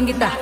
asing kita.